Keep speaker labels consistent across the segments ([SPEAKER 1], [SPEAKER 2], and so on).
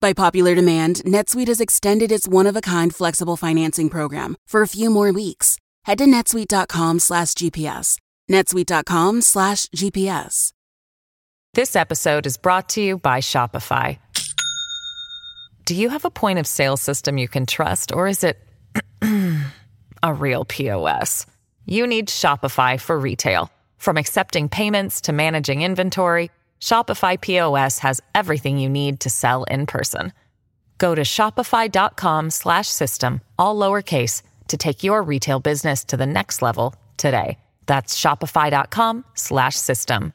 [SPEAKER 1] By popular demand, NetSuite has extended its one-of-a-kind flexible financing program for a few more weeks. Head to netsuite.com slash GPS. netsuite.com slash GPS.
[SPEAKER 2] This episode is brought to you by Shopify. Do you have a point of sale system you can trust, or is it a real POS? You need Shopify for retail. From accepting payments to managing inventory, Shopify POS has everything you need to sell in person. Go to shopify.com slash system, all lowercase, to take your retail business to the next level today. That's shopify.com slash system.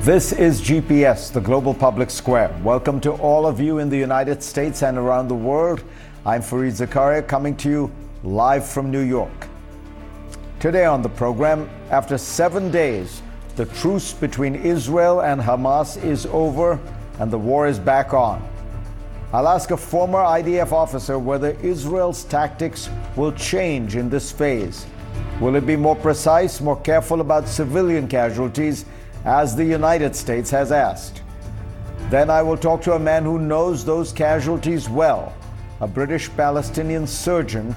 [SPEAKER 3] This is GPS, the Global Public Square. Welcome to all of you in the United States and around the world. I'm Fareed Zakaria coming to you live from New York. Today on the program, after seven days, the truce between Israel and Hamas is over and the war is back on. I'll ask a former IDF officer whether Israel's tactics will change in this phase. Will it be more precise, more careful about civilian casualties, as the United States has asked? Then I will talk to a man who knows those casualties well, a British Palestinian surgeon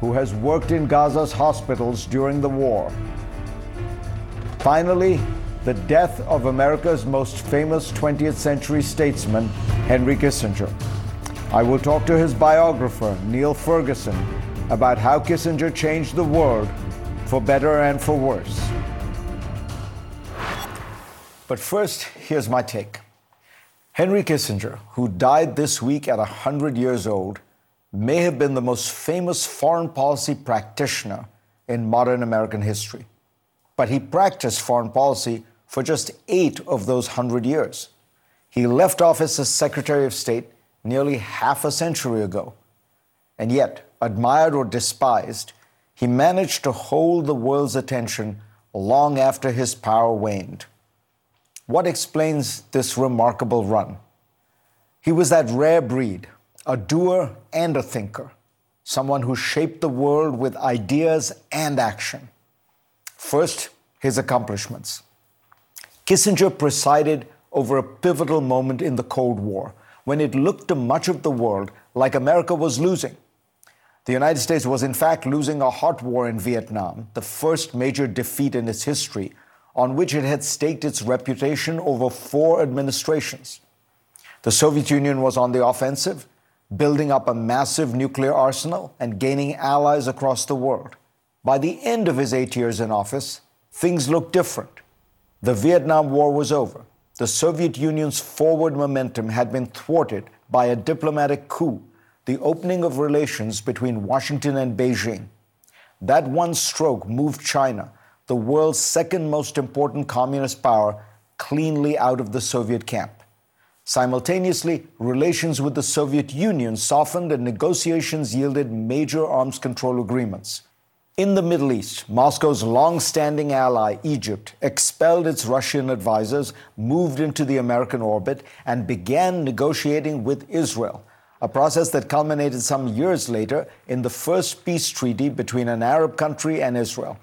[SPEAKER 3] who has worked in Gaza's hospitals during the war. Finally, the death of America's most famous 20th century statesman, Henry Kissinger. I will talk to his biographer, Niall Ferguson, about how Kissinger changed the world for better and for worse. But first, here's my take. Henry Kissinger, who died this week at 100 years old, may have been the most famous foreign policy practitioner in modern American history. But he practiced foreign policy for just eight of those 100 years. He left office as Secretary of State nearly half a century ago. And yet, admired or despised, he managed to hold the world's attention long after his power waned. What explains this remarkable run? He was that rare breed, a doer and a thinker, someone who shaped the world with ideas and action. First, his accomplishments. Kissinger presided over a pivotal moment in the Cold War when it looked to much of the world like America was losing. The United States was, in fact, losing a hot war in Vietnam, the first major defeat in its history, on which it had staked its reputation over four administrations. The Soviet Union was on the offensive, building up a massive nuclear arsenal and gaining allies across the world. By the end of his eight years in office, things looked different. The Vietnam War was over the Soviet Union's forward momentum had been thwarted by a diplomatic coup, the opening of relations between Washington and Beijing. That one stroke moved China, the world's second most important communist power, cleanly out of the Soviet camp. Simultaneously, relations with the Soviet Union softened and negotiations yielded major arms control agreements. In the Middle East, Moscow's long standing ally, Egypt, expelled its Russian advisors, moved into the American orbit, and began negotiating with Israel, a process that culminated some years later in the first peace treaty between an Arab country and Israel.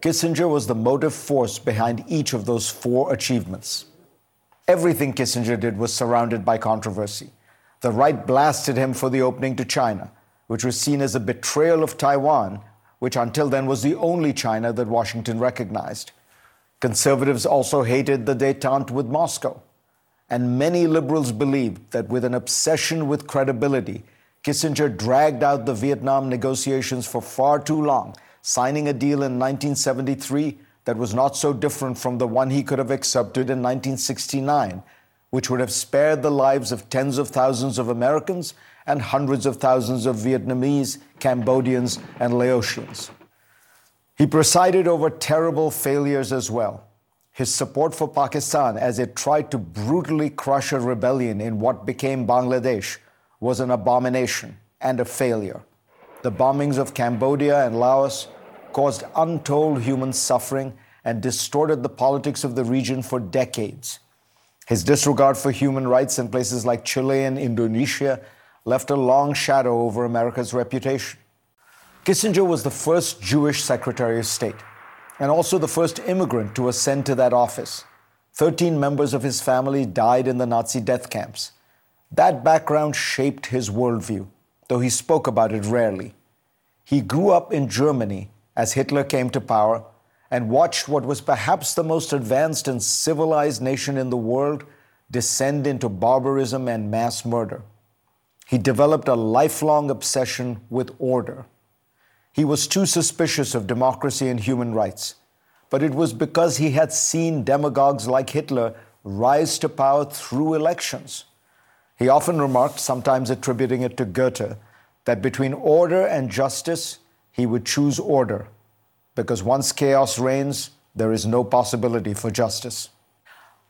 [SPEAKER 3] Kissinger was the motive force behind each of those four achievements. Everything Kissinger did was surrounded by controversy. The right blasted him for the opening to China, which was seen as a betrayal of Taiwan which until then was the only China that Washington recognized. Conservatives also hated the detente with Moscow. And many liberals believed that with an obsession with credibility, Kissinger dragged out the Vietnam negotiations for far too long, signing a deal in 1973 that was not so different from the one he could have accepted in 1969, which would have spared the lives of tens of thousands of Americans and hundreds of thousands of Vietnamese, Cambodians, and Laotians. He presided over terrible failures as well. His support for Pakistan as it tried to brutally crush a rebellion in what became Bangladesh was an abomination, and a failure. The bombings of Cambodia and Laos caused untold human suffering and distorted the politics of the region for decades. His disregard for human rights in places like Chile and Indonesia left a long shadow over America's reputation. Kissinger was the first Jewish Secretary of State and also the first immigrant to ascend to that office. Thirteen members of his family died in the Nazi death camps. That background shaped his worldview, though he spoke about it rarely. He grew up in Germany as Hitler came to power and watched what was perhaps the most advanced and civilized nation in the world descend into barbarism and mass murder. He developed a lifelong obsession with order. He was too suspicious of democracy and human rights. But it was because he had seen demagogues like Hitler rise to power through elections. He often remarked, sometimes attributing it to Goethe, that between order and justice, he would choose order, because once chaos reigns, there is no possibility for justice.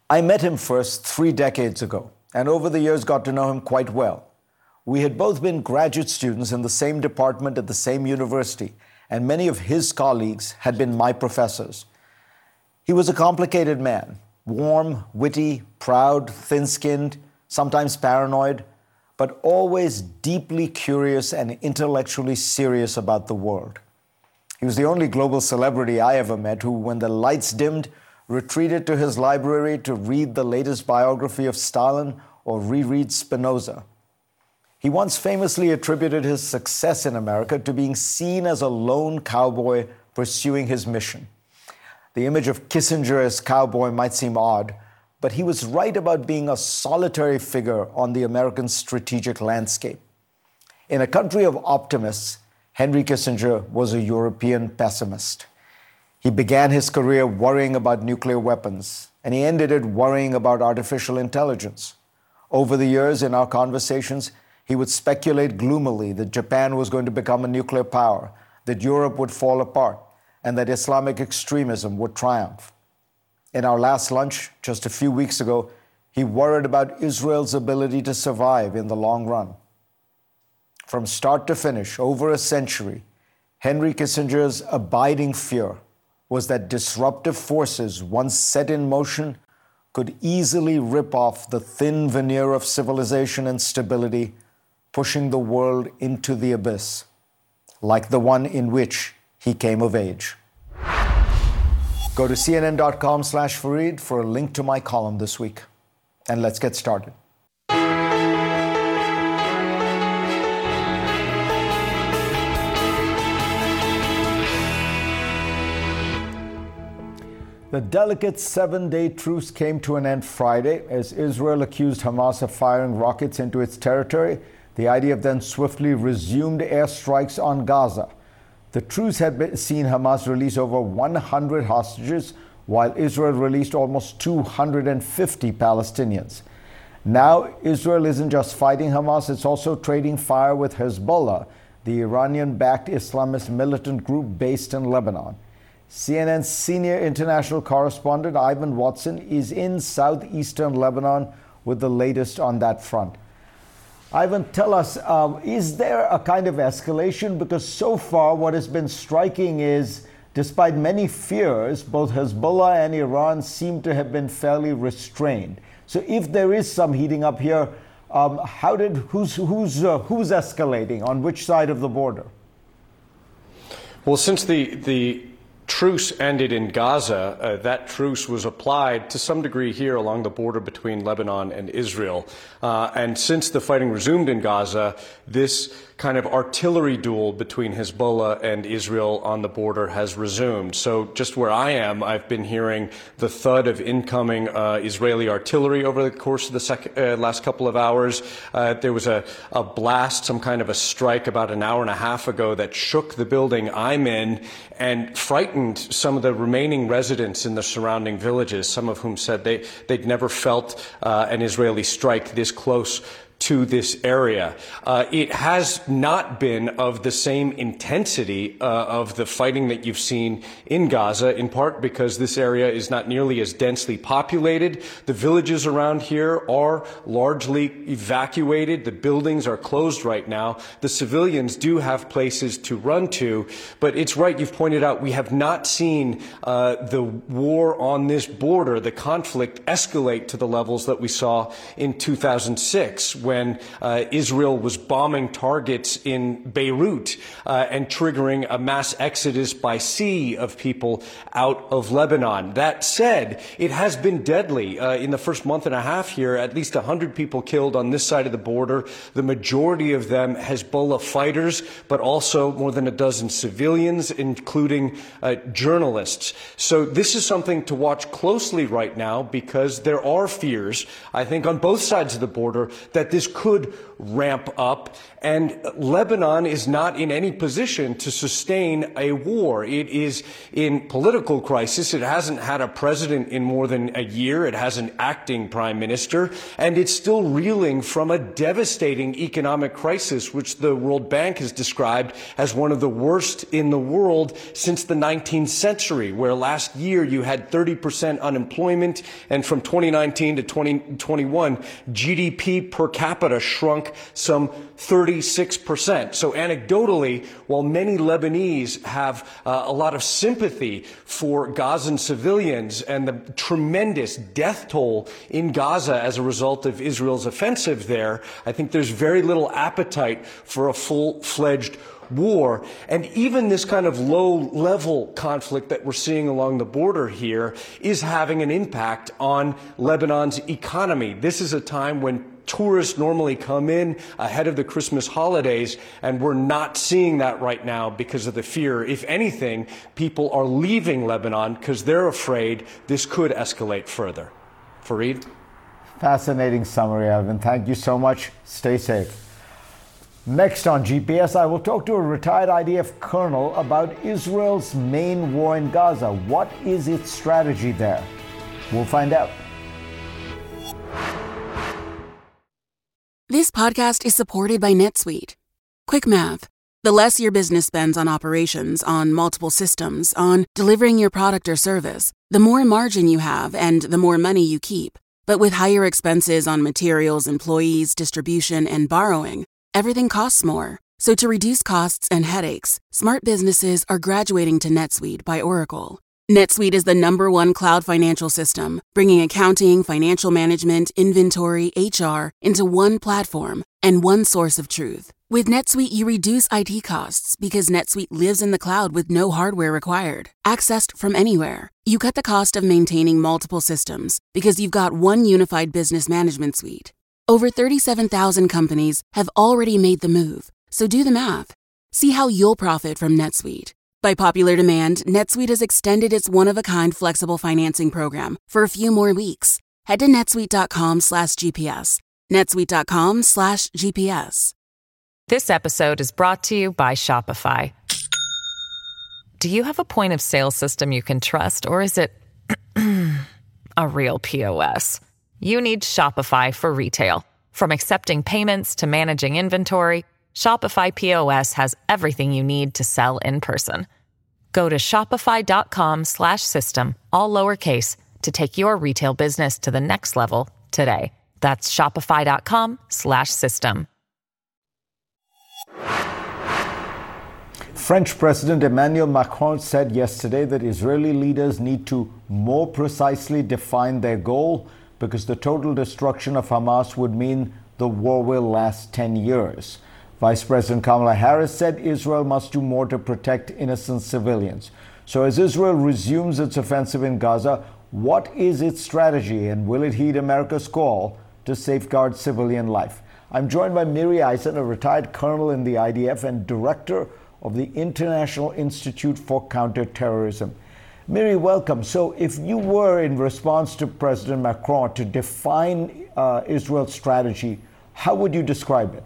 [SPEAKER 3] I met him first three decades ago, and over the years got to know him quite well. We had both been graduate students in the same department at the same university, and many of his colleagues had been my professors. He was a complicated man, warm, witty, proud, thin skinned, sometimes paranoid, but always deeply curious and intellectually serious about the world. He was the only global celebrity I ever met who, when the lights dimmed, retreated to his library to read the latest biography of Stalin or reread Spinoza. He once famously attributed his success in America to being seen as a lone cowboy pursuing his mission. The image of Kissinger as cowboy might seem odd, but he was right about being a solitary figure on the American strategic landscape. In a country of optimists, Henry Kissinger was a European pessimist. He began his career worrying about nuclear weapons, and he ended it worrying about artificial intelligence. Over the years, in our conversations, he would speculate gloomily that Japan was going to become a nuclear power, that Europe would fall apart, and that Islamic extremism would triumph. In our last lunch, just a few weeks ago, he worried about Israel's ability to survive in the long run. From start to finish, over a century, Henry Kissinger's abiding fear was that disruptive forces, once set in motion, could easily rip off the thin veneer of civilization and stability pushing the world into the abyss, like the one in which he came of age. Go to cnn.com slash Fareed for a link to my column this week. And let's get started. The delicate seven day truce came to an end Friday as Israel accused Hamas of firing rockets into its territory the IDF then swiftly resumed airstrikes on Gaza. The truce had seen Hamas release over 100 hostages, while Israel released almost 250 Palestinians. Now, Israel isn't just fighting Hamas, it's also trading fire with Hezbollah, the Iranian backed Islamist militant group based in Lebanon. CNN's senior international correspondent Ivan Watson is in southeastern Lebanon with the latest on that front. Ivan, tell us, um, is there a kind of escalation? Because so far, what has been striking is, despite many fears, both Hezbollah and Iran seem to have been fairly restrained. So, if there is some heating up here, um, how did who's who's uh, who's escalating on which side of the border?
[SPEAKER 4] Well, since the the truce ended in Gaza, uh, that truce was applied to some degree here along the border between Lebanon and Israel. Uh, and since the fighting resumed in Gaza, this kind of artillery duel between Hezbollah and Israel on the border has resumed. So just where I am, I've been hearing the thud of incoming uh, Israeli artillery over the course of the sec- uh, last couple of hours. Uh, there was a, a blast, some kind of a strike about an hour and a half ago that shook the building I'm in and frightened some of the remaining residents in the surrounding villages, some of whom said they, they'd never felt uh, an Israeli strike this close to this area. Uh, it has not been of the same intensity uh, of the fighting that you've seen in Gaza, in part because this area is not nearly as densely populated. The villages around here are largely evacuated. The buildings are closed right now. The civilians do have places to run to, but it's right, you've pointed out, we have not seen uh, the war on this border, the conflict, escalate to the levels that we saw in 2006 when uh, Israel was bombing targets in Beirut uh, and triggering a mass exodus by sea of people out of Lebanon. That said, it has been deadly. Uh, in the first month and a half here, at least 100 people killed on this side of the border. The majority of them Hezbollah fighters, but also more than a dozen civilians, including uh, journalists. So this is something to watch closely right now because there are fears, I think, on both sides of the border that this could ramp up. And Lebanon is not in any position to sustain a war. It is in political crisis. It hasn't had a president in more than a year. It has an acting prime minister. And it's still reeling from a devastating economic crisis, which the World Bank has described as one of the worst in the world since the 19th century, where last year you had 30% unemployment. And from 2019 to 2021, GDP per capita shrunk some 36%. So anecdotally, while many Lebanese have uh, a lot of sympathy for Gazan civilians and the tremendous death toll in Gaza as a result of Israel's offensive there, I think there's very little appetite for a full-fledged war. And even this kind of low level conflict that we're seeing along the border here is having an impact on Lebanon's economy. This is a time when tourists normally come in ahead of the Christmas holidays, and we're not seeing that right now because of the fear. If anything, people are leaving Lebanon because they're afraid this could escalate further. Fareed?
[SPEAKER 3] Fascinating summary, Ivan. Thank you so much. Stay safe. Next on GPS, I will talk to a retired IDF colonel about Israel's main war in Gaza. What is its strategy there? We'll find out.
[SPEAKER 1] This podcast is supported by NetSuite. Quick math the less your business spends on operations, on multiple systems, on delivering your product or service, the more margin you have and the more money you keep. But with higher expenses on materials, employees, distribution, and borrowing, everything costs more. So to reduce costs and headaches, smart businesses are graduating to NetSuite by Oracle. NetSuite is the number one cloud financial system, bringing accounting, financial management, inventory, HR into one platform and one source of truth. With NetSuite, you reduce IT costs because NetSuite lives in the cloud with no hardware required, accessed from anywhere. You cut the cost of maintaining multiple systems because you've got one unified business management suite. Over 37,000 companies have already made the move, so do the math. See how you'll profit from NetSuite. By popular demand, NetSuite has extended its one-of-a-kind flexible financing program for a few more weeks. Head to netsuite.com/gps. netsuite.com/gps.
[SPEAKER 2] This episode is brought to you by Shopify. Do you have a point of sale system you can trust or is it a real POS? You need Shopify for retail. From accepting payments to managing inventory, Shopify POS has everything you need to sell in person. Go to shopify.com/system all lowercase to take your retail business to the next level today. That's shopify.com/system.
[SPEAKER 3] French President Emmanuel Macron said yesterday that Israeli leaders need to more precisely define their goal because the total destruction of Hamas would mean the war will last 10 years. Vice President Kamala Harris said Israel must do more to protect innocent civilians. So, as Israel resumes its offensive in Gaza, what is its strategy and will it heed America's call to safeguard civilian life? I'm joined by Miri Eisin, a retired colonel in the IDF and director of the International Institute for Counterterrorism. Miri, welcome. So, if you were in response to President Macron to define uh, Israel's strategy, how would you describe it?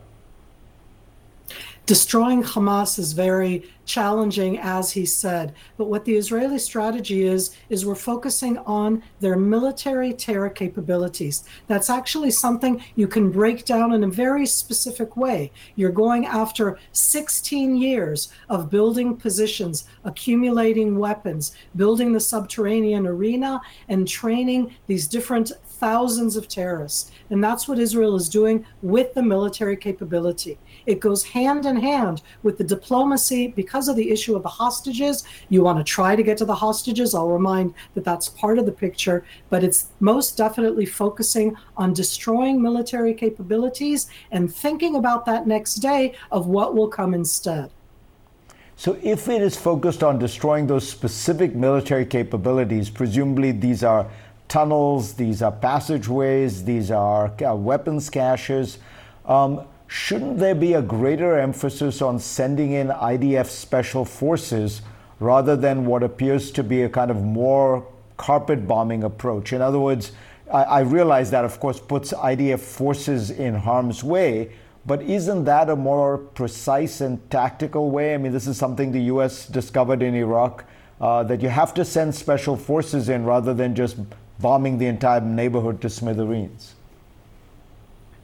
[SPEAKER 5] Destroying Hamas is very challenging, as he said. But what the Israeli strategy is, is we're focusing on their military terror capabilities. That's actually something you can break down in a very specific way. You're going after 16 years of building positions, accumulating weapons, building the subterranean arena, and training these different thousands of terrorists. And that's what Israel is doing with the military capability. It goes hand in hand with the diplomacy because of the issue of the hostages. You want to try to get to the hostages. I'll remind that that's part of the picture, but it's most definitely focusing on destroying military capabilities and thinking about that next day of what will come instead.
[SPEAKER 3] So, if it is focused on destroying those specific military capabilities, presumably these are tunnels, these are passageways, these are uh, weapons caches. Um, shouldn't there be a greater emphasis on sending in IDF special forces rather than what appears to be a kind of more carpet bombing approach? In other words, I, I realize that, of course, puts IDF forces in harm's way, but isn't that a more precise and tactical way? I mean, this is something the U.S. discovered in Iraq. Uh, that you have to send special forces in rather than just bombing the entire neighborhood to smithereens.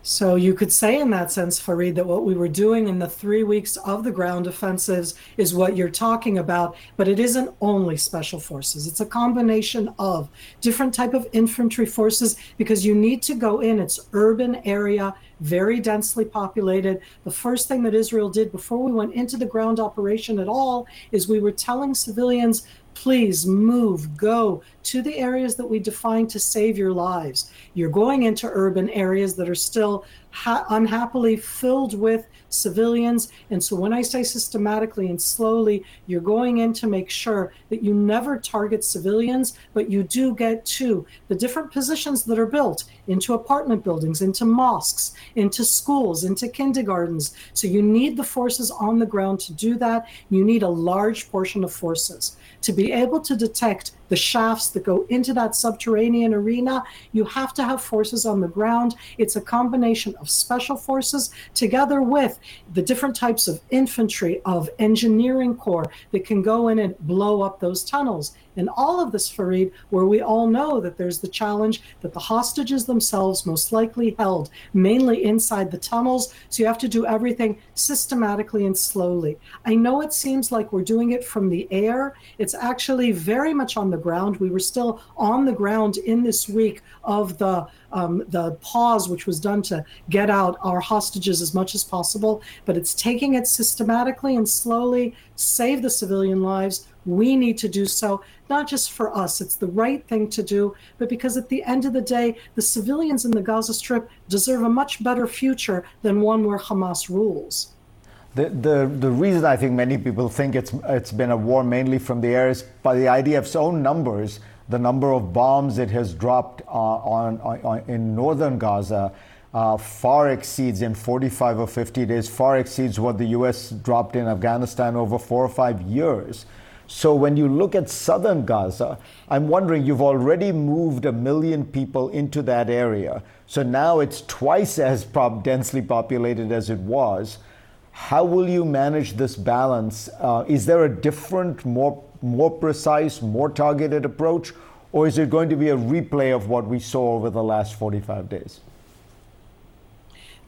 [SPEAKER 5] So you could say, in that sense, Fareed, that what we were doing in the three weeks of the ground offensives is what you're talking about, but it isn't only special forces. It's a combination of different type of infantry forces because you need to go in. It's urban area, very densely populated. The first thing that Israel did before we went into the ground operation at all is we were telling civilians please move, go to the areas that we define to save your lives. You're going into urban areas that are still ha- unhappily filled with civilians. And so when I say systematically and slowly, you're going in to make sure that you never target civilians, but you do get to the different positions that are built into apartment buildings, into mosques, into schools, into kindergartens. So you need the forces on the ground to do that. You need a large portion of forces to be able to detect the shafts that go into that subterranean arena, you have to have forces on the ground. It's a combination of special forces together with the different types of infantry, of engineering corps that can go in and blow up those tunnels. And all of this, Fareed, where we all know that there's the challenge that the hostages themselves most likely held mainly inside the tunnels. So you have to do everything systematically and slowly. I know it seems like we're doing it from the air. It's actually very much on the ground. We were still on the ground in this week of the um, the pause, which was done to get out our hostages as much as possible. But it's taking it systematically and slowly, save the civilian lives, we need to do so, not just for us, it's the right thing to do, but because at the end of the day, the civilians in the Gaza Strip deserve a much better future than one where Hamas rules.
[SPEAKER 3] The, the, the reason I think many people think it's, it's been a war mainly from the air is by the IDF's own numbers, the number of bombs it has dropped uh, on, on, in northern Gaza uh, far exceeds in 45 or 50 days, far exceeds what the U.S. dropped in Afghanistan over four or five years. So when you look at southern Gaza, I'm wondering, you've already moved a million people into that area. So now it's twice as densely populated as it was. How will you manage this balance? Uh, is there a different, more, more precise, more targeted approach? Or is it going to be a replay of what we saw over the last 45 days?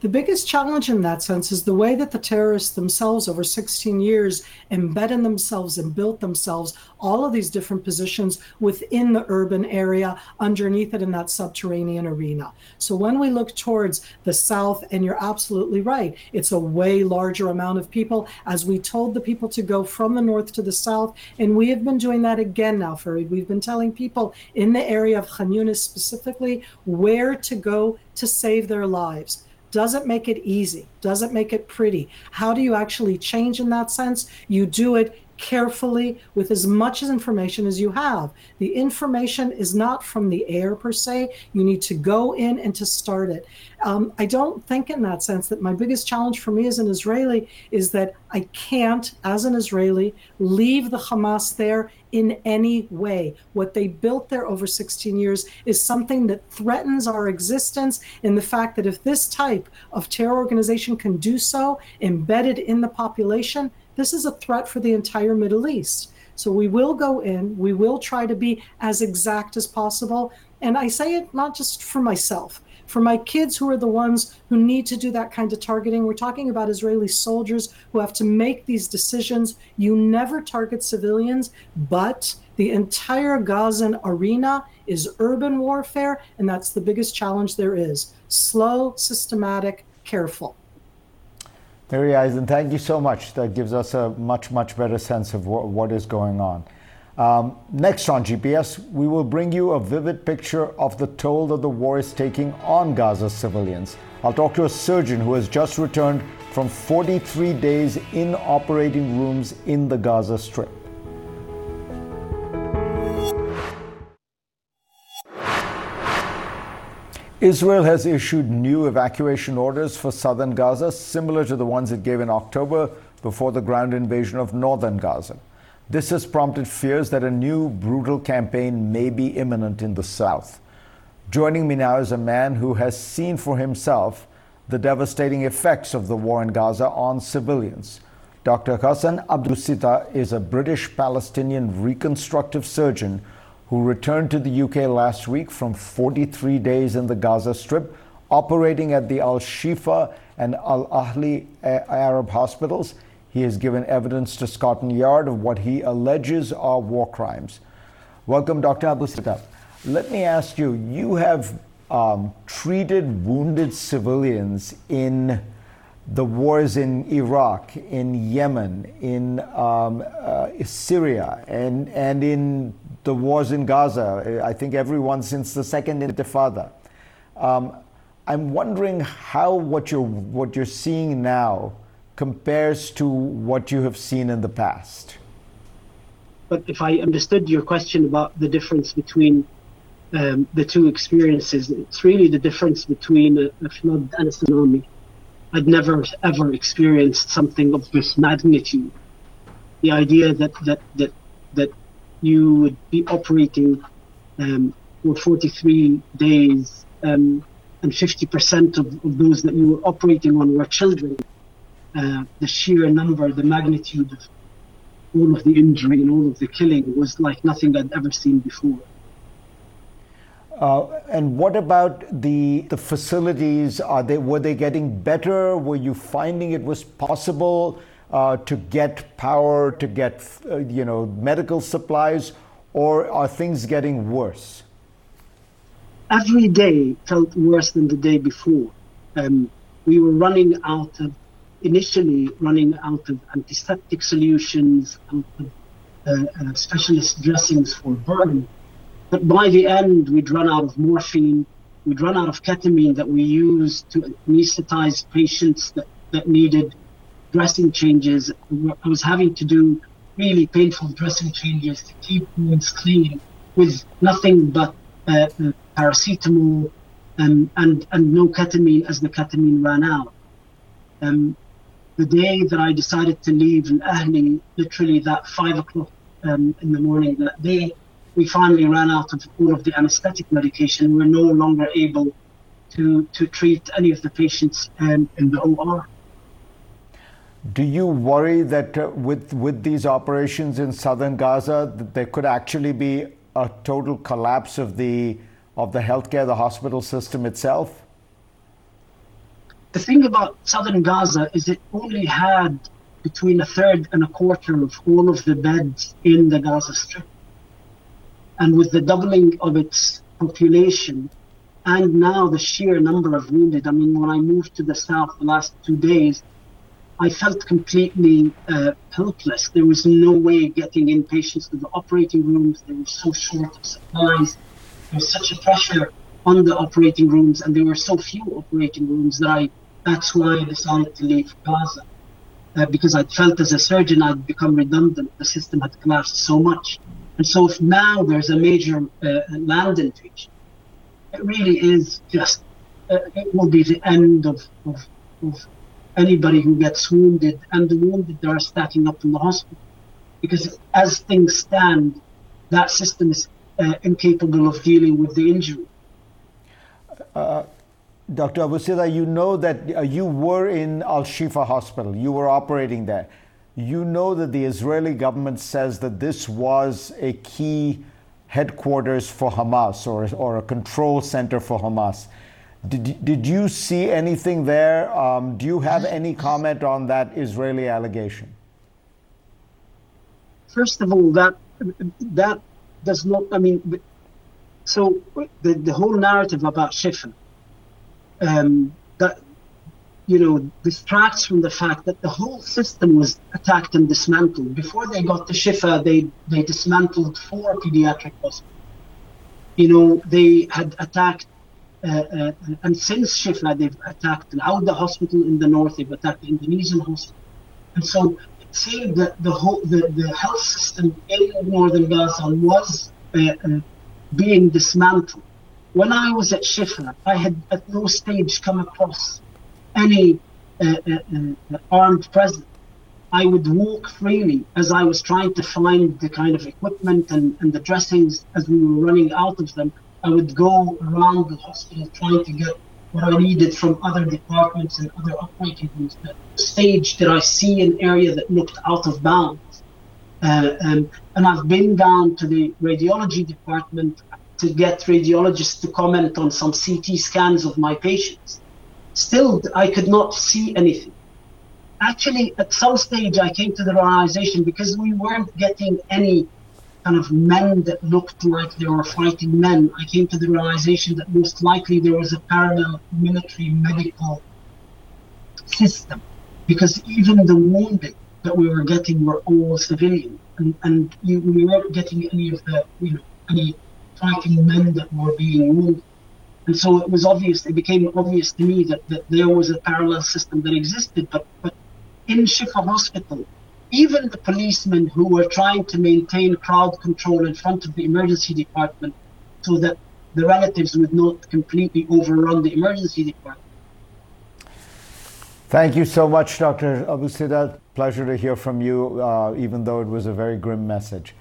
[SPEAKER 5] The biggest challenge in that sense is the way that the terrorists themselves, over 16 years, embedded themselves and built themselves all of these different positions within the urban area, underneath it in that subterranean arena. So when we look towards the south, and you're absolutely right, it's a way larger amount of people, as we told the people to go from the north to the south. And we have been doing that again now, Fareed. We've been telling people in the area of Khan Yunis specifically where to go to save their lives doesn't make it easy, doesn't make it pretty. How do you actually change in that sense? You do it carefully with as much information as you have. The information is not from the air per se. You need to go in and to start it. Um, I don't think, in that sense, that my biggest challenge for me as an Israeli is that I can't, as an Israeli, leave the Hamas there in any way. What they built there over 16 years is something that threatens our existence in the fact that if this type of terror organization can do so embedded in the population, this is a threat for the entire Middle East. So we will go in, we will try to be as exact as possible. And I say it not just for myself, for my kids who are the ones who need to do that kind of targeting. We're talking about Israeli soldiers who have to make these decisions. You never target civilians, but the entire Gazan arena is urban warfare, and that's the biggest challenge there is slow, systematic, careful.
[SPEAKER 3] There he is, and thank you so much. That gives us a much, much better sense of what, what is going on. Um, next on GPS, we will bring you a vivid picture of the toll that the war is taking on Gaza's civilians. I'll talk to a surgeon who has just returned from 43 days in operating rooms in the Gaza Strip. Israel has issued new evacuation orders for southern Gaza, similar to the ones it gave in October before the ground invasion of northern Gaza. This has prompted fears that a new brutal campaign may be imminent in the south. Joining me now is a man who has seen for himself the devastating effects of the war in Gaza on civilians. Dr. Ghassan Abu-Sittah is a British Palestinian reconstructive surgeon who returned to the UK last week from 43 days in the Gaza Strip, operating at the Al Shifa and Al Ahli Arab hospitals. He has given evidence to Scotland Yard of what he alleges are war crimes. Welcome, Dr. Abu-Sittah. Let me ask you you have um, treated wounded civilians in the wars in Iraq, in Yemen, in um, uh, Syria, and, and in the wars in Gaza, I think everyone since the second intifada. Um, I'm wondering how what you're, what you're seeing now compares to what you have seen in the past.
[SPEAKER 6] But if I understood your question about the difference between um, the two experiences, it's really the difference between a, a flood and a tsunami. I'd never ever experienced something of this magnitude. The idea that that that that you would be operating um, for 43 days, um, and 50% of, of, those that you were operating on were children. Uh, the sheer number, the magnitude of all of the injury and all of the killing was like nothing I'd ever seen before.
[SPEAKER 3] Uh, and what about the the facilities? Are they were they getting better? Were you finding it was possible uh, to get power, to get uh, you know medical supplies, or are things getting worse?
[SPEAKER 6] Every day felt worse than the day before. Um, we were running out of initially running out of antiseptic solutions, out of uh, uh, specialist dressings for burn. But by the end, we'd run out of morphine, we'd run out of ketamine that we used to anesthetize patients that, that needed dressing changes. I was having to do really painful dressing changes to keep wounds clean with nothing but uh, uh, paracetamol um, and and no ketamine as the ketamine ran out. Um, the day that I decided to leave in Ahli, literally that five o'clock um, in the morning that day, we finally ran out of all of the anesthetic medication. We're no longer able to to treat any of the patients um, in the OR.
[SPEAKER 3] Do you worry that uh, with with these operations in southern Gaza, that there could actually be a total collapse of the of the healthcare, the hospital system itself?
[SPEAKER 6] The thing about southern Gaza is it only had between a third and a quarter of all of the beds in the Gaza Strip. And with the doubling of its population, and now the sheer number of wounded, I mean, when I moved to the south the last two days, I felt completely uh, helpless. There was no way of getting in patients to the operating rooms. They were so short of supplies. There was such a pressure on the operating rooms, and there were so few operating rooms that I. That's why I decided to leave Gaza. uh, because I felt as a surgeon I'd become redundant. The system had collapsed so much. And so if now there's a major uh, land invasion, it really is just, uh, it will be the end of, of, of anybody who gets wounded, and the wounded are stacking up in the hospital. Because as things stand, that system is uh, incapable of dealing with the injury.
[SPEAKER 3] Uh, Dr. Abu-Sittah, you know that uh, you were in Al Shifa Hospital, you were operating there. You know that the Israeli government says that this was a key headquarters for Hamas or, or a control center for Hamas. Did, did you see anything there? Um, do you have any comment on that Israeli allegation?
[SPEAKER 6] First of all, that that does not. I mean, so the the whole narrative about Shifa, um, that you know, distracts from the fact that the whole system was attacked and dismantled. Before they got to Shifa, they they dismantled four pediatric hospitals. You know, they had attacked and since Shifa, they've attacked Al Auda hospital in the north, they've attacked the Indonesian hospital. And so it seemed that the whole the, the health system in northern Gaza was uh, uh, being dismantled. When I was at Shifa, I had at no stage come across any uh, uh, armed presence. I would walk freely as I was trying to find the kind of equipment and, and the dressings as we were running out of them. I would go around the hospital trying to get what I needed from other departments and other operating rooms. At stage did I see an area that looked out of bounds. Uh, um, and I've been down to the radiology department to get radiologists to comment on some CT scans of my patients. Still, I could not see anything. Actually, at some stage, I came to the realization because we weren't getting any kind of men that looked like they were fighting men, I came to the realization that most likely there was a parallel military medical system because even the wounded that we were getting were all civilian, and and you, we weren't getting any of the you know any fighting men that were being wounded. And so it was obvious, it became obvious to me that, that there was a parallel system that existed. But, but in Shifa Hospital, even the policemen who were trying to maintain crowd control in front of the emergency department so that the relatives would not completely overrun the emergency department.
[SPEAKER 3] Thank you so much, Dr. Abu-Sittah. Pleasure to hear from you, uh, even though it was a very grim message.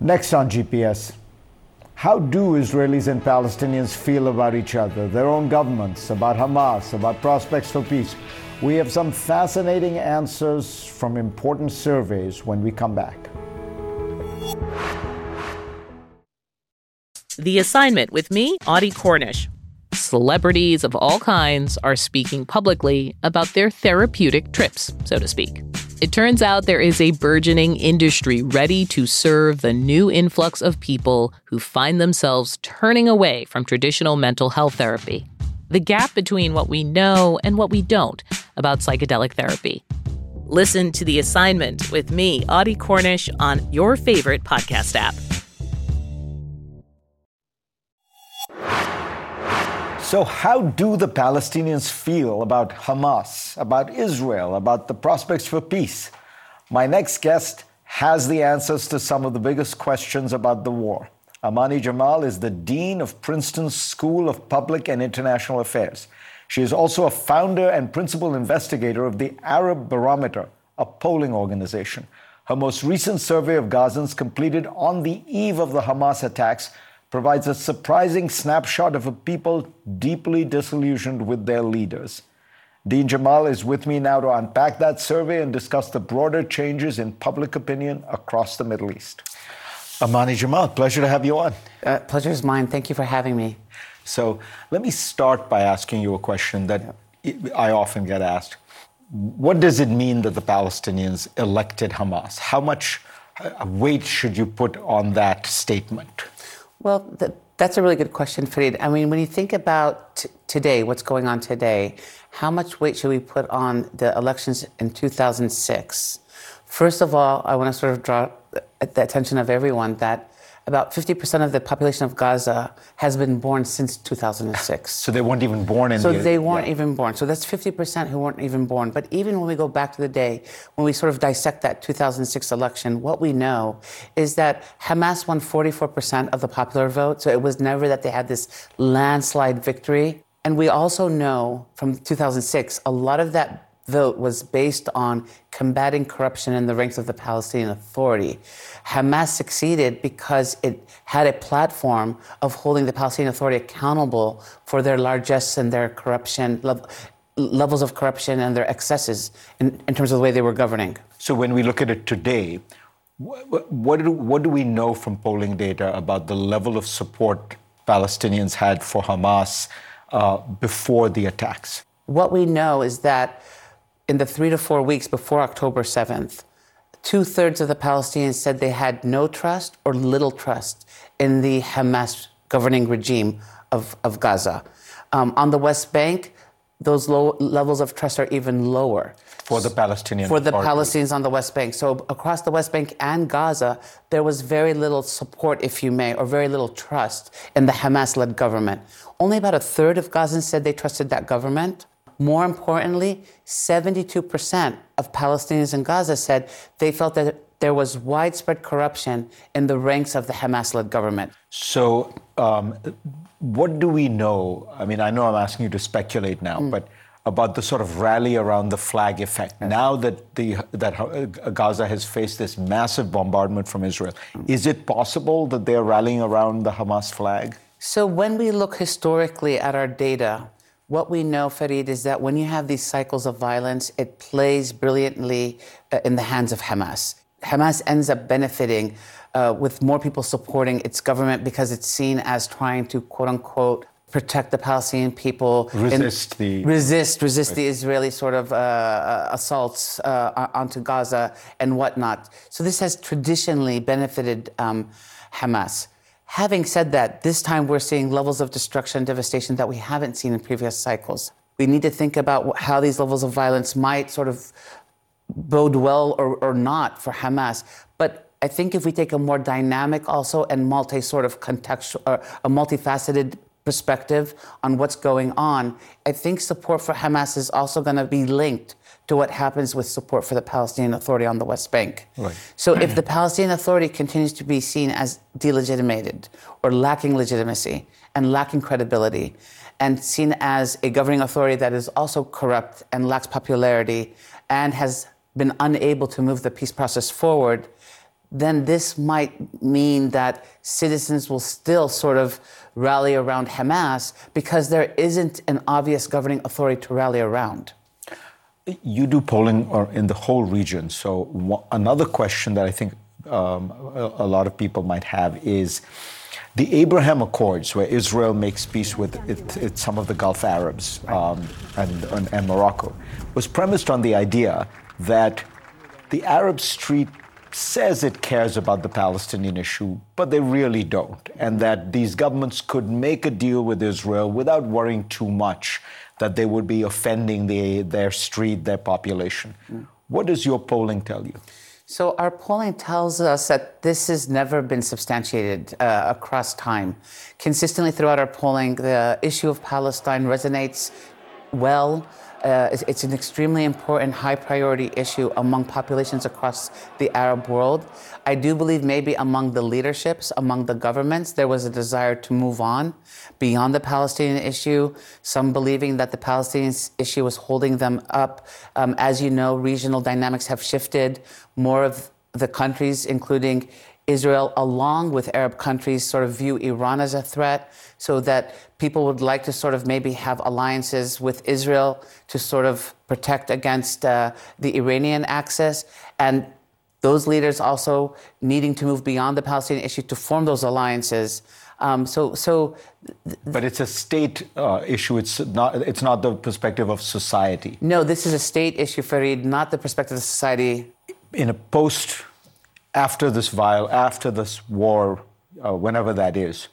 [SPEAKER 3] Next on GPS, how do Israelis and Palestinians feel about each other, their own governments, about Hamas, about prospects for peace? We have some fascinating answers from important surveys when we come back.
[SPEAKER 7] The assignment with me, Audie Cornish. Celebrities of all kinds are speaking publicly about their therapeutic trips, so to speak. It turns out there is a burgeoning industry ready to serve the new influx of people who find themselves turning away from traditional mental health therapy the gap between what we know and what we don't about psychedelic therapy. Listen to The Assignment with me, Audie Cornish, on your favorite podcast app.
[SPEAKER 3] So, how do the Palestinians feel about Hamas, about Israel, about the prospects for peace? My next guest has the answers to some of the biggest questions about the war. Amaney Jamal is the Dean of Princeton's School of Public and International Affairs. She is also a founder and principal investigator of the Arab Barometer, a polling organization. Her most recent survey of Gazans, completed on the eve of the Hamas attacks, provides a surprising snapshot of a people deeply disillusioned with their leaders. Dean Jamal is with me now to unpack that survey and discuss the broader changes in public opinion across the Middle East. Amaney Jamal, pleasure to have you on.
[SPEAKER 8] Uh, pleasure is mine. Thank you for having me.
[SPEAKER 3] So let me start by asking you a question that yeah. I often get asked. What does it mean that the Palestinians elected Hamas? How much uh, weight should you put on that statement?
[SPEAKER 8] Well, the, that's a really good question, Fareed. I mean, when you think about t- today, what's going on today, how much weight should we put on the elections in 2006? First of all, I want to sort of draw the attention of everyone that about 50% of the population of Gaza has been born since 2006.
[SPEAKER 3] So they weren't even born in
[SPEAKER 8] So
[SPEAKER 3] the,
[SPEAKER 8] they weren't
[SPEAKER 3] yeah.
[SPEAKER 8] even born. So that's 50% who weren't even born. But even when we go back to the day, when we sort of dissect that 2006 election, what we know is that Hamas won 44% of the popular vote. So it was never that they had this landslide victory. And we also know from 2006, a lot of that vote was based on combating corruption in the ranks of the Palestinian Authority. Hamas succeeded because it had a platform of holding the Palestinian Authority accountable for their largesse and their corruption, lev- levels of corruption and their excesses in, in terms of the way they were governing.
[SPEAKER 3] So when we look at it today, what, what, do, what do we know from polling data about the level of support Palestinians had for Hamas uh, before the attacks?
[SPEAKER 8] What we know is that in the three to four weeks before October 7th, two thirds of the Palestinians said they had no trust or little trust in the Hamas governing regime of, of Gaza. Um, on the West Bank, those low levels of trust are even lower.
[SPEAKER 3] For the Palestinian
[SPEAKER 8] For the
[SPEAKER 3] Authority.
[SPEAKER 8] Palestinians on the West Bank. So across the West Bank and Gaza, there was very little support, if you may, or very little trust in the Hamas led government. Only about a third of Gazans said they trusted that government. More importantly, 72% of Palestinians in Gaza said they felt that there was widespread corruption in the ranks of the Hamas led government.
[SPEAKER 3] So, um, what do we know? I mean, I know I'm asking you to speculate now, but about the sort of rally around the flag effect. Now that the that uh, Gaza has faced this massive bombardment from Israel, is it possible that they're rallying around the Hamas flag?
[SPEAKER 8] So when we look historically at our data, what we know, Fareed, is that when you have these cycles of violence, it plays brilliantly uh, in the hands of Hamas. Hamas ends up benefiting uh, with more people supporting its government because it's seen as trying to quote unquote protect the Palestinian people,
[SPEAKER 3] Resist the-
[SPEAKER 8] resist resist the Israeli sort of uh, uh, assaults uh, onto Gaza and whatnot. So this has traditionally benefited um, Hamas. Having said that, this time we're seeing levels of destruction and devastation that we haven't seen in previous cycles. We need to think about how these levels of violence might sort of bode well or, or not for Hamas. But I think if we take a more dynamic also and multi sort of contextual, or a multifaceted perspective on what's going on, I think support for Hamas is also going to be linked to what happens with support for the Palestinian Authority on the West Bank.
[SPEAKER 3] Right.
[SPEAKER 8] So if the Palestinian Authority continues to be seen as delegitimated or lacking legitimacy and lacking credibility, and seen as a governing authority that is also corrupt and lacks popularity and has been unable to move the peace process forward, then this might mean that citizens will still sort of rally around Hamas because there isn't an obvious governing authority to rally around.
[SPEAKER 3] You do polling in the whole region. So another question that I think um, a, lot of people might have is the Abraham Accords, where Israel makes peace with it, it, some of the Gulf Arabs um, and, and, and Morocco, was premised on the idea that the Arab street says it cares about the Palestinian issue, but they really don't. And that these governments could make a deal with Israel without worrying too much that they would be offending the, their street, their population. What does your polling tell you?
[SPEAKER 8] So our polling tells us that this has never been substantiated uh, across time. Consistently throughout our polling, the issue of Palestine resonates well. Uh, it's, it's an extremely important, high priority issue among populations across the Arab world. I do believe maybe among the leaderships, among the governments, there was a desire to move on beyond the Palestinian issue. Some believing that the Palestinian issue was holding them up. Um, as you know, regional dynamics have shifted. More of the countries, including Israel, along with Arab countries, sort of view Iran as a threat, so that people would like to sort of maybe have alliances with Israel to sort of protect against uh, the Iranian axis. And those leaders also needing to move beyond the Palestinian issue to form those alliances. Um, so, so
[SPEAKER 3] But it's a state uh, issue. It's not. It's not the perspective of society.
[SPEAKER 8] no, this is a state issue, Fareed, not the perspective of society.
[SPEAKER 3] In a post, after this viol, after this war, uh, whenever that is,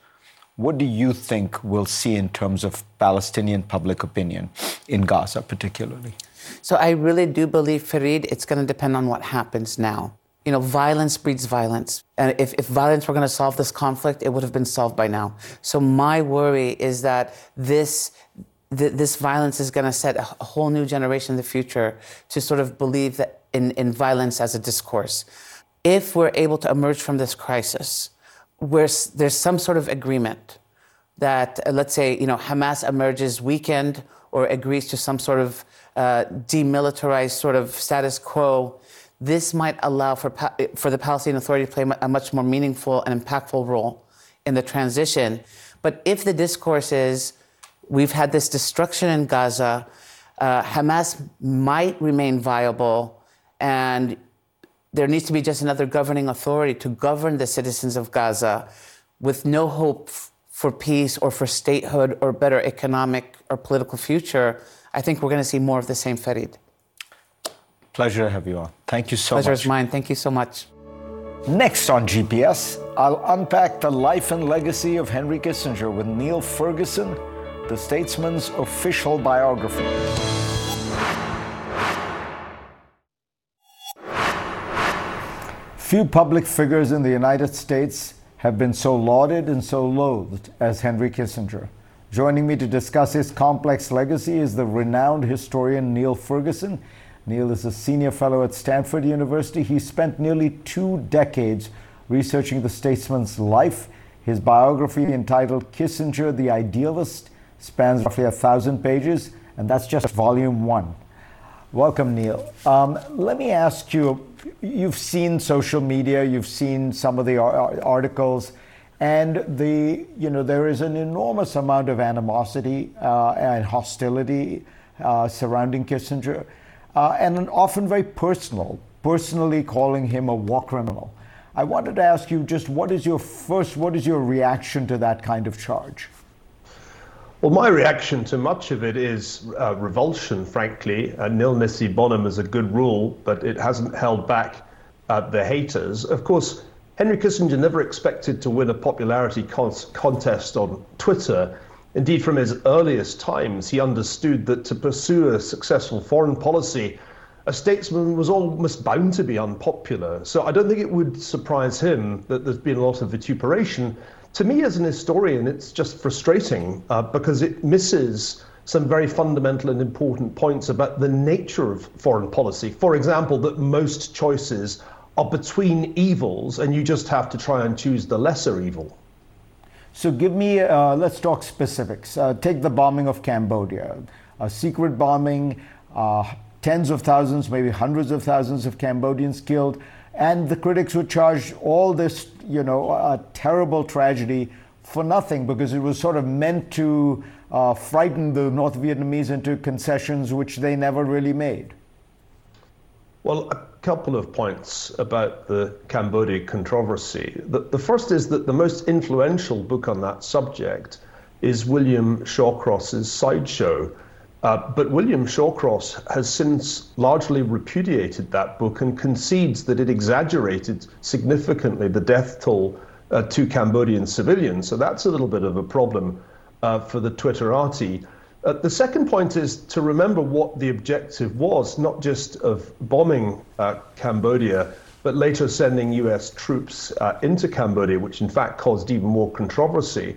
[SPEAKER 3] what do you think we'll see in terms of Palestinian public opinion in Gaza, particularly?
[SPEAKER 8] So I really do believe, Fareed, it's going to depend on what happens now. you know, violence breeds violence. And if, if violence were going to solve this conflict, it would have been solved by now. So my worry is that this th- this violence is going to set a, a whole new generation in the future to sort of believe that in, in violence as a discourse. If we're able to emerge from this crisis, where there's some sort of agreement that, uh, let's say, you know, Hamas emerges weakened or agrees to some sort of uh, demilitarized sort of status quo, this might allow for, for the Palestinian Authority to play a much more meaningful and impactful role in the transition. But if the discourse is, we've had this destruction in Gaza, uh, Hamas might remain viable, and there needs to be just another governing authority to govern the citizens of Gaza with no hope for peace or for statehood or better economic or political future, I think we're going to see more of the same Fareed.
[SPEAKER 3] Pleasure to have you on. Thank you so
[SPEAKER 8] Pleasure
[SPEAKER 3] much.
[SPEAKER 8] Pleasure is mine. Thank you so much.
[SPEAKER 3] Next on GPS, I'll unpack the life and legacy of Henry Kissinger with Niall Ferguson, the statesman's official biography. Few public figures in the United States have been so lauded and so loathed as Henry Kissinger. Joining me to discuss his complex legacy is the renowned historian Niall Ferguson. Niall is a senior fellow at Stanford University. He spent nearly two decades researching the statesman's life. His biography, entitled Kissinger the Idealist, spans roughly a thousand pages, and that's just volume one. Welcome, Niall. Um, let me ask you you've seen social media, you've seen some of the articles, and the you know there is an enormous amount of animosity uh, and hostility uh, surrounding Kissinger, uh, and often very personal, personally calling him a war criminal. I wanted to ask you just what is your first, what is your reaction to that kind of charge?
[SPEAKER 9] Well, my reaction to much of it is uh, revulsion, frankly. Uh, nil nisi bonum is a good rule, but it hasn't held back uh, the haters. Of course, Henry Kissinger never expected to win a popularity con- contest on Twitter. Indeed, from his earliest times, he understood that to pursue a successful foreign policy, a statesman was almost bound to be unpopular. So I don't think it would surprise him that there's been a lot of vituperation to me as an historian, it's just frustrating uh, because it misses some very fundamental and important points about the nature of foreign policy. For example, that most choices are between evils and you just have to try and choose the lesser evil.
[SPEAKER 3] So, give me, uh, let's talk specifics. Uh, take the bombing of Cambodia, a secret bombing, uh, tens of thousands, maybe hundreds of thousands of Cambodians killed. And the critics would charge all this, you know, a terrible tragedy for nothing because it was sort of meant to uh, frighten the North Vietnamese into concessions which they never really made.
[SPEAKER 9] Well, a couple of points about the Cambodia controversy. The, the first is that the most influential book on that subject is William Shawcross's Sideshow uh, but William Shawcross has since largely repudiated that book and concedes that it exaggerated significantly the death toll uh, to Cambodian civilians. So that's a little bit of a problem uh, for the Twitterati. Uh, the second point is to remember what the objective was, not just of bombing uh, Cambodia, but later sending US troops uh, into Cambodia, which in fact caused even more controversy.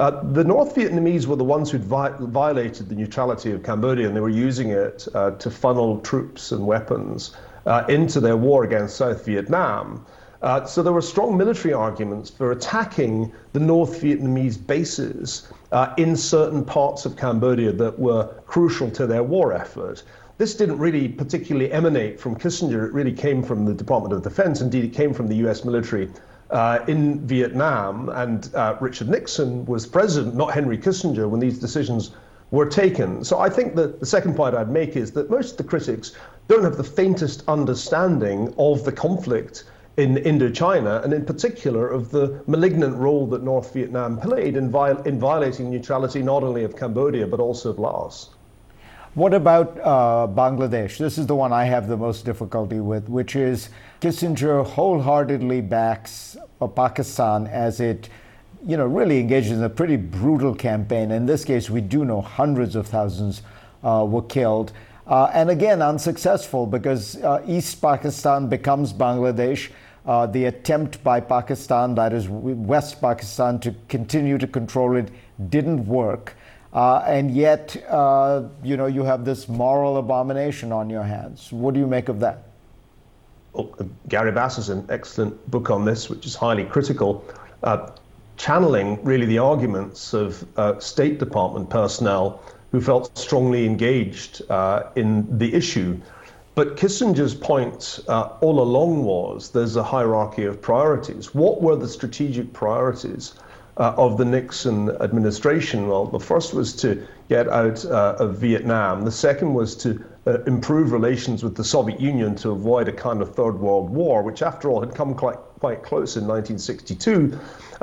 [SPEAKER 9] Uh, the North Vietnamese were the ones who'd vi- violated the neutrality of Cambodia, and they were using it uh, to funnel troops and weapons uh, into their war against South Vietnam. Uh, so there were strong military arguments for attacking the North Vietnamese bases uh, in certain parts of Cambodia that were crucial to their war effort. This didn't really particularly emanate from Kissinger. It really came from the Department of Defense. Indeed, it came from the US military uh, in Vietnam, and uh, Richard Nixon was president, not Henry Kissinger, when these decisions were taken. So I think that the second point I'd make is that most of the critics don't have the faintest understanding of the conflict in Indochina, and in particular of the malignant role that North Vietnam played in, viol- in violating neutrality not only of Cambodia but also of Laos.
[SPEAKER 3] What about uh, Bangladesh? This is the one I have the most difficulty with, which is Kissinger wholeheartedly backs uh, Pakistan as it, you know, really engages in a pretty brutal campaign. In this case, we do know hundreds of thousands uh, were killed. Uh, and again, unsuccessful because uh, East Pakistan becomes Bangladesh. Uh, the attempt by Pakistan, that is West Pakistan, to continue to control it didn't work. Uh, and yet, uh, you know, you have this moral abomination on your hands. What do you make of that?
[SPEAKER 9] Well, uh, Gary Bass has an excellent book on this, which is highly critical, uh, channeling really the arguments of uh, State Department personnel who felt strongly engaged uh, in the issue. But Kissinger's point all along was there's a hierarchy of priorities. What were the strategic priorities? Uh, of the Nixon administration. Well, the first was to get out uh, of Vietnam. The second was to uh, improve relations with the Soviet Union to avoid a kind of third world war, which after all had come quite, quite close in 1962.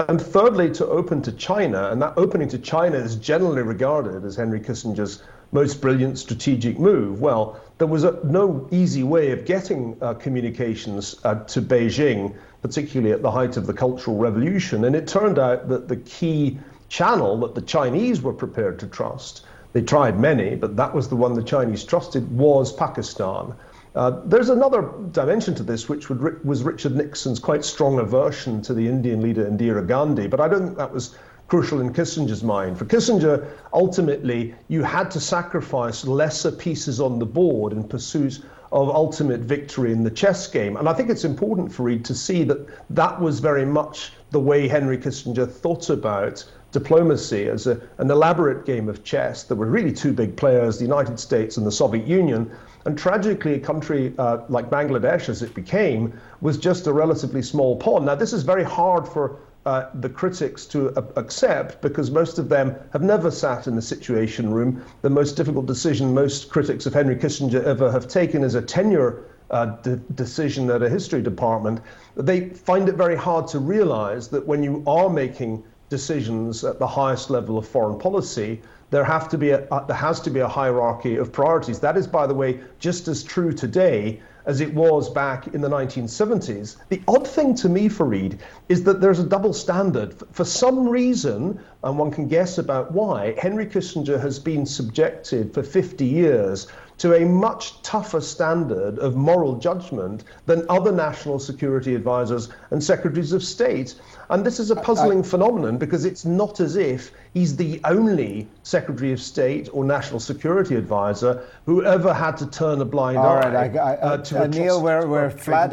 [SPEAKER 9] And thirdly, to open to China. And that opening to China is generally regarded as Henry Kissinger's most brilliant strategic move. Well, there was a, no easy way of getting uh, communications uh, to Beijing particularly at the height of the Cultural Revolution. And it turned out that the key channel that the Chinese were prepared to trust, they tried many, but that was the one the Chinese trusted, was Pakistan. Uh, there's another dimension to this, which would, was Richard Nixon's quite strong aversion to the Indian leader Indira Gandhi, but I don't think that was crucial in Kissinger's mind. For Kissinger, ultimately, you had to sacrifice lesser pieces on the board in pursuit of ultimate victory in the chess game. And I think it's important for Reid to see that that was very much the way Henry Kissinger thought about diplomacy as a, an elaborate game of chess. There were really two big players, the United States and the Soviet Union. And tragically, a country uh, like Bangladesh, as it became, was just a relatively small pawn. Now, this is very hard for uh, the critics to uh, accept because most of them have never sat in the Situation Room. The most difficult decision most critics of Henry Kissinger ever have taken is a tenure uh, de- decision at a history department. They find it very hard to realize that when you are making decisions at the highest level of foreign policy, there have to be a, there has to be a hierarchy of priorities. That is, by the way, just as true today as it was back in the 1970s. The odd thing to me, Fareed, is that there's a double standard. For some reason, and one can guess about why, Henry Kissinger has been subjected for 50 years to a much tougher standard of moral judgment than other national security advisors and secretaries of state. And this is a puzzling I, phenomenon because it's not as if he's the only Secretary of State or National Security Advisor who ever had to turn a blind
[SPEAKER 3] all
[SPEAKER 9] eye.
[SPEAKER 3] Right, I, I, uh, to uh, Niall, we're, we're flat.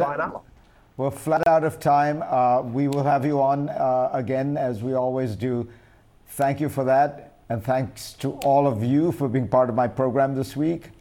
[SPEAKER 3] We're flat out of time. Uh, we will have you on uh, again as we always do. Thank you for that. And thanks to all of you for being part of my program this week.